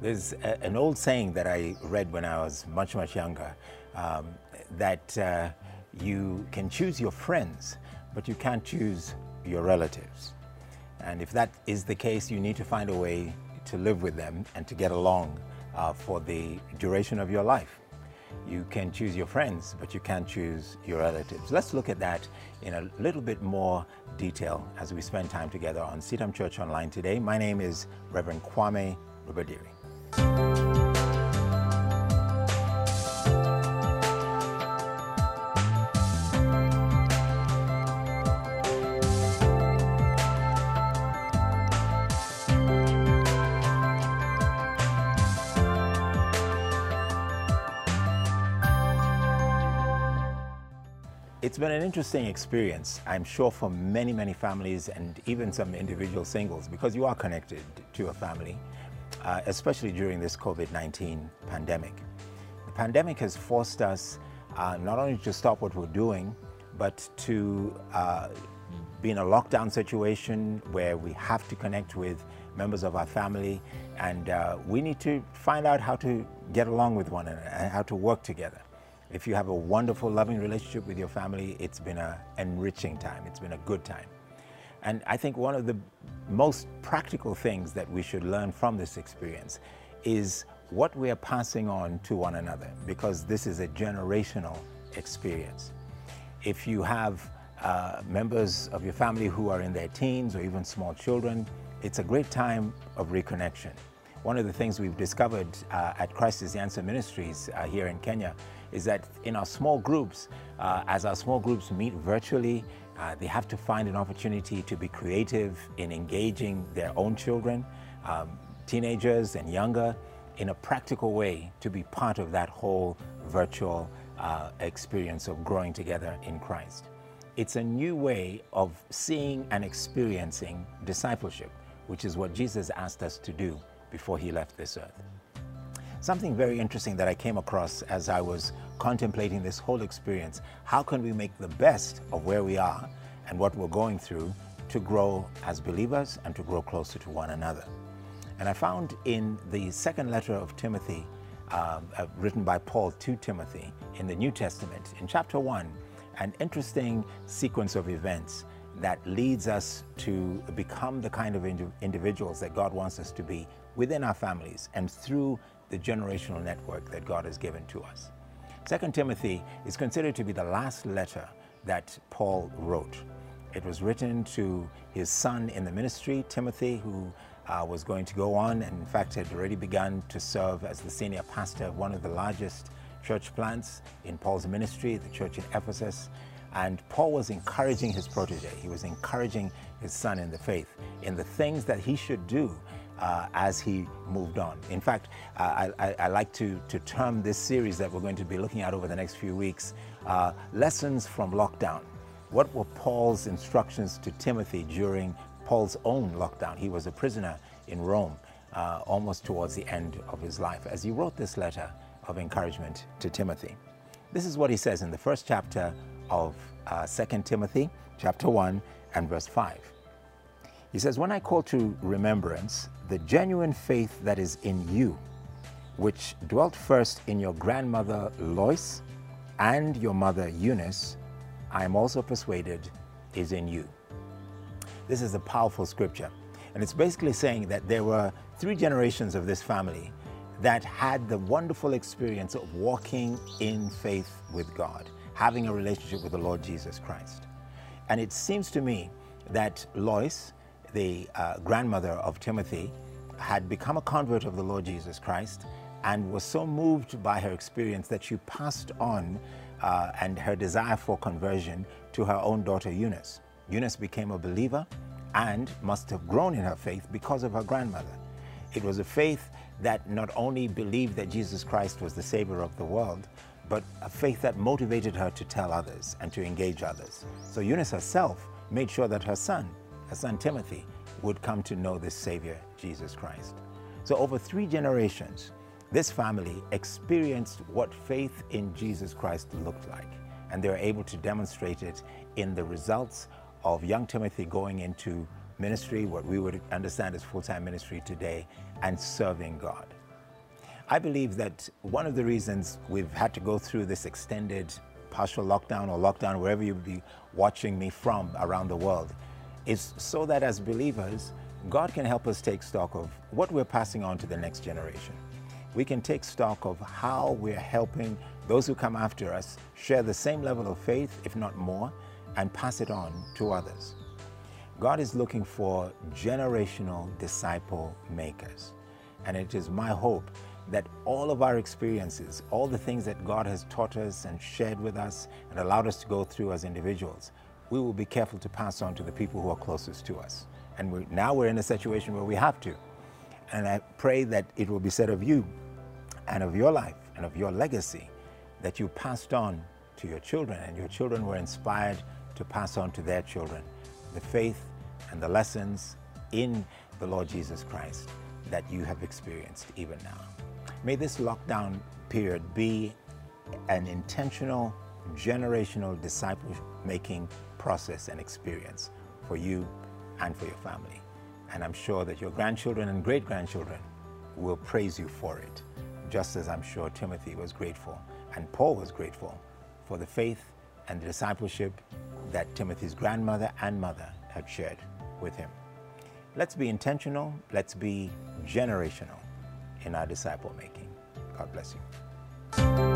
There's a, an old saying that I read when I was much, much younger um, that uh, you can choose your friends, but you can't choose your relatives. And if that is the case, you need to find a way to live with them and to get along uh, for the duration of your life. You can choose your friends, but you can't choose your relatives. Let's look at that in a little bit more detail as we spend time together on CITAM Church Online today. My name is Reverend Kwame Rubadiri. It's been an interesting experience, I'm sure, for many, many families and even some individual singles because you are connected to a family, uh, especially during this COVID 19 pandemic. The pandemic has forced us uh, not only to stop what we're doing, but to uh, be in a lockdown situation where we have to connect with members of our family and uh, we need to find out how to get along with one another and how to work together. If you have a wonderful, loving relationship with your family, it's been an enriching time. It's been a good time. And I think one of the most practical things that we should learn from this experience is what we are passing on to one another, because this is a generational experience. If you have uh, members of your family who are in their teens or even small children, it's a great time of reconnection. One of the things we've discovered uh, at Christ is the Answer Ministries uh, here in Kenya is that in our small groups, uh, as our small groups meet virtually, uh, they have to find an opportunity to be creative in engaging their own children, um, teenagers and younger, in a practical way to be part of that whole virtual uh, experience of growing together in Christ. It's a new way of seeing and experiencing discipleship, which is what Jesus asked us to do before he left this earth. Something very interesting that I came across as I was contemplating this whole experience how can we make the best of where we are and what we're going through to grow as believers and to grow closer to one another? And I found in the second letter of Timothy, uh, uh, written by Paul to Timothy in the New Testament, in chapter 1, an interesting sequence of events that leads us to become the kind of indi- individuals that God wants us to be within our families and through the generational network that God has given to us. 2 Timothy is considered to be the last letter that Paul wrote. It was written to his son in the ministry, Timothy, who uh, was going to go on and, in fact, had already begun to serve as the senior pastor of one of the largest church plants in Paul's ministry, the church in Ephesus. And Paul was encouraging his protege, he was encouraging his son in the faith, in the things that he should do uh, as he moved on. In fact, uh, I, I, I, like to, to term this series that we're going to be looking at over the next few weeks uh, Lessons from Lockdown. What were Paul's instructions to Timothy during Paul's own lockdown? He was a prisoner in Rome uh, almost towards the end of his life as he wrote this letter of encouragement to Timothy. This is what he says in the first chapter of uh, 2 Timothy, chapter 1, and verse 5. He says, When I call to remembrance the genuine faith that is in you, which dwelt first in your grandmother Lois and your mother Eunice, I am also persuaded is in you. This is a powerful scripture. And it's basically saying that there were three generations of this family that had the wonderful experience of walking in faith with God, having a relationship with the Lord Jesus Christ. And it seems to me that Lois, the uh, grandmother of Timothy, had become a convert of the Lord Jesus Christ and was so moved by her experience that she passed on uh, and her desire for conversion to her own daughter Eunice. Eunice became a believer and must have grown in her faith because of her grandmother. It was a faith that not only believed that Jesus Christ was the Savior of the world, but a faith that motivated her to tell others and to engage others. So Eunice herself made sure that her son her son Timothy, would come to know this Savior, Jesus Christ. So, over three generations, this family experienced what faith in Jesus Christ looked like, and they were able to demonstrate it in the results of young Timothy going into ministry, what we would understand as full time ministry today, and serving God. I believe that one of the reasons we've had to go through this extended partial lockdown or lockdown, wherever you be watching me from around the world, is so that as believers, God can help us take stock of what we're passing on to the next generation. We can take stock of how we're helping those who come after us share the same level of faith, if not more, and pass it on to others. God is looking for generational disciple makers. And it is my hope that all of our experiences, all the things that God has taught us and shared with us and allowed us to go through as individuals, we will be careful to pass on to the people who are closest to us. And we're, now we're in a situation where we have to. And I pray that it will be said of you and of your life and of your legacy that you passed on to your children and your children were inspired to pass on to their children the faith and the lessons in the Lord Jesus Christ that you have experienced even now. May this lockdown period be an intentional, generational disciple making process and experience for you and for your family. And I'm sure that your grandchildren and great grandchildren will praise you for it, just as I'm sure Timothy was grateful and Paul was grateful for the faith and the discipleship that Timothy's grandmother and mother had shared with him. Let's be intentional, let's be generational in our disciple making. God bless you.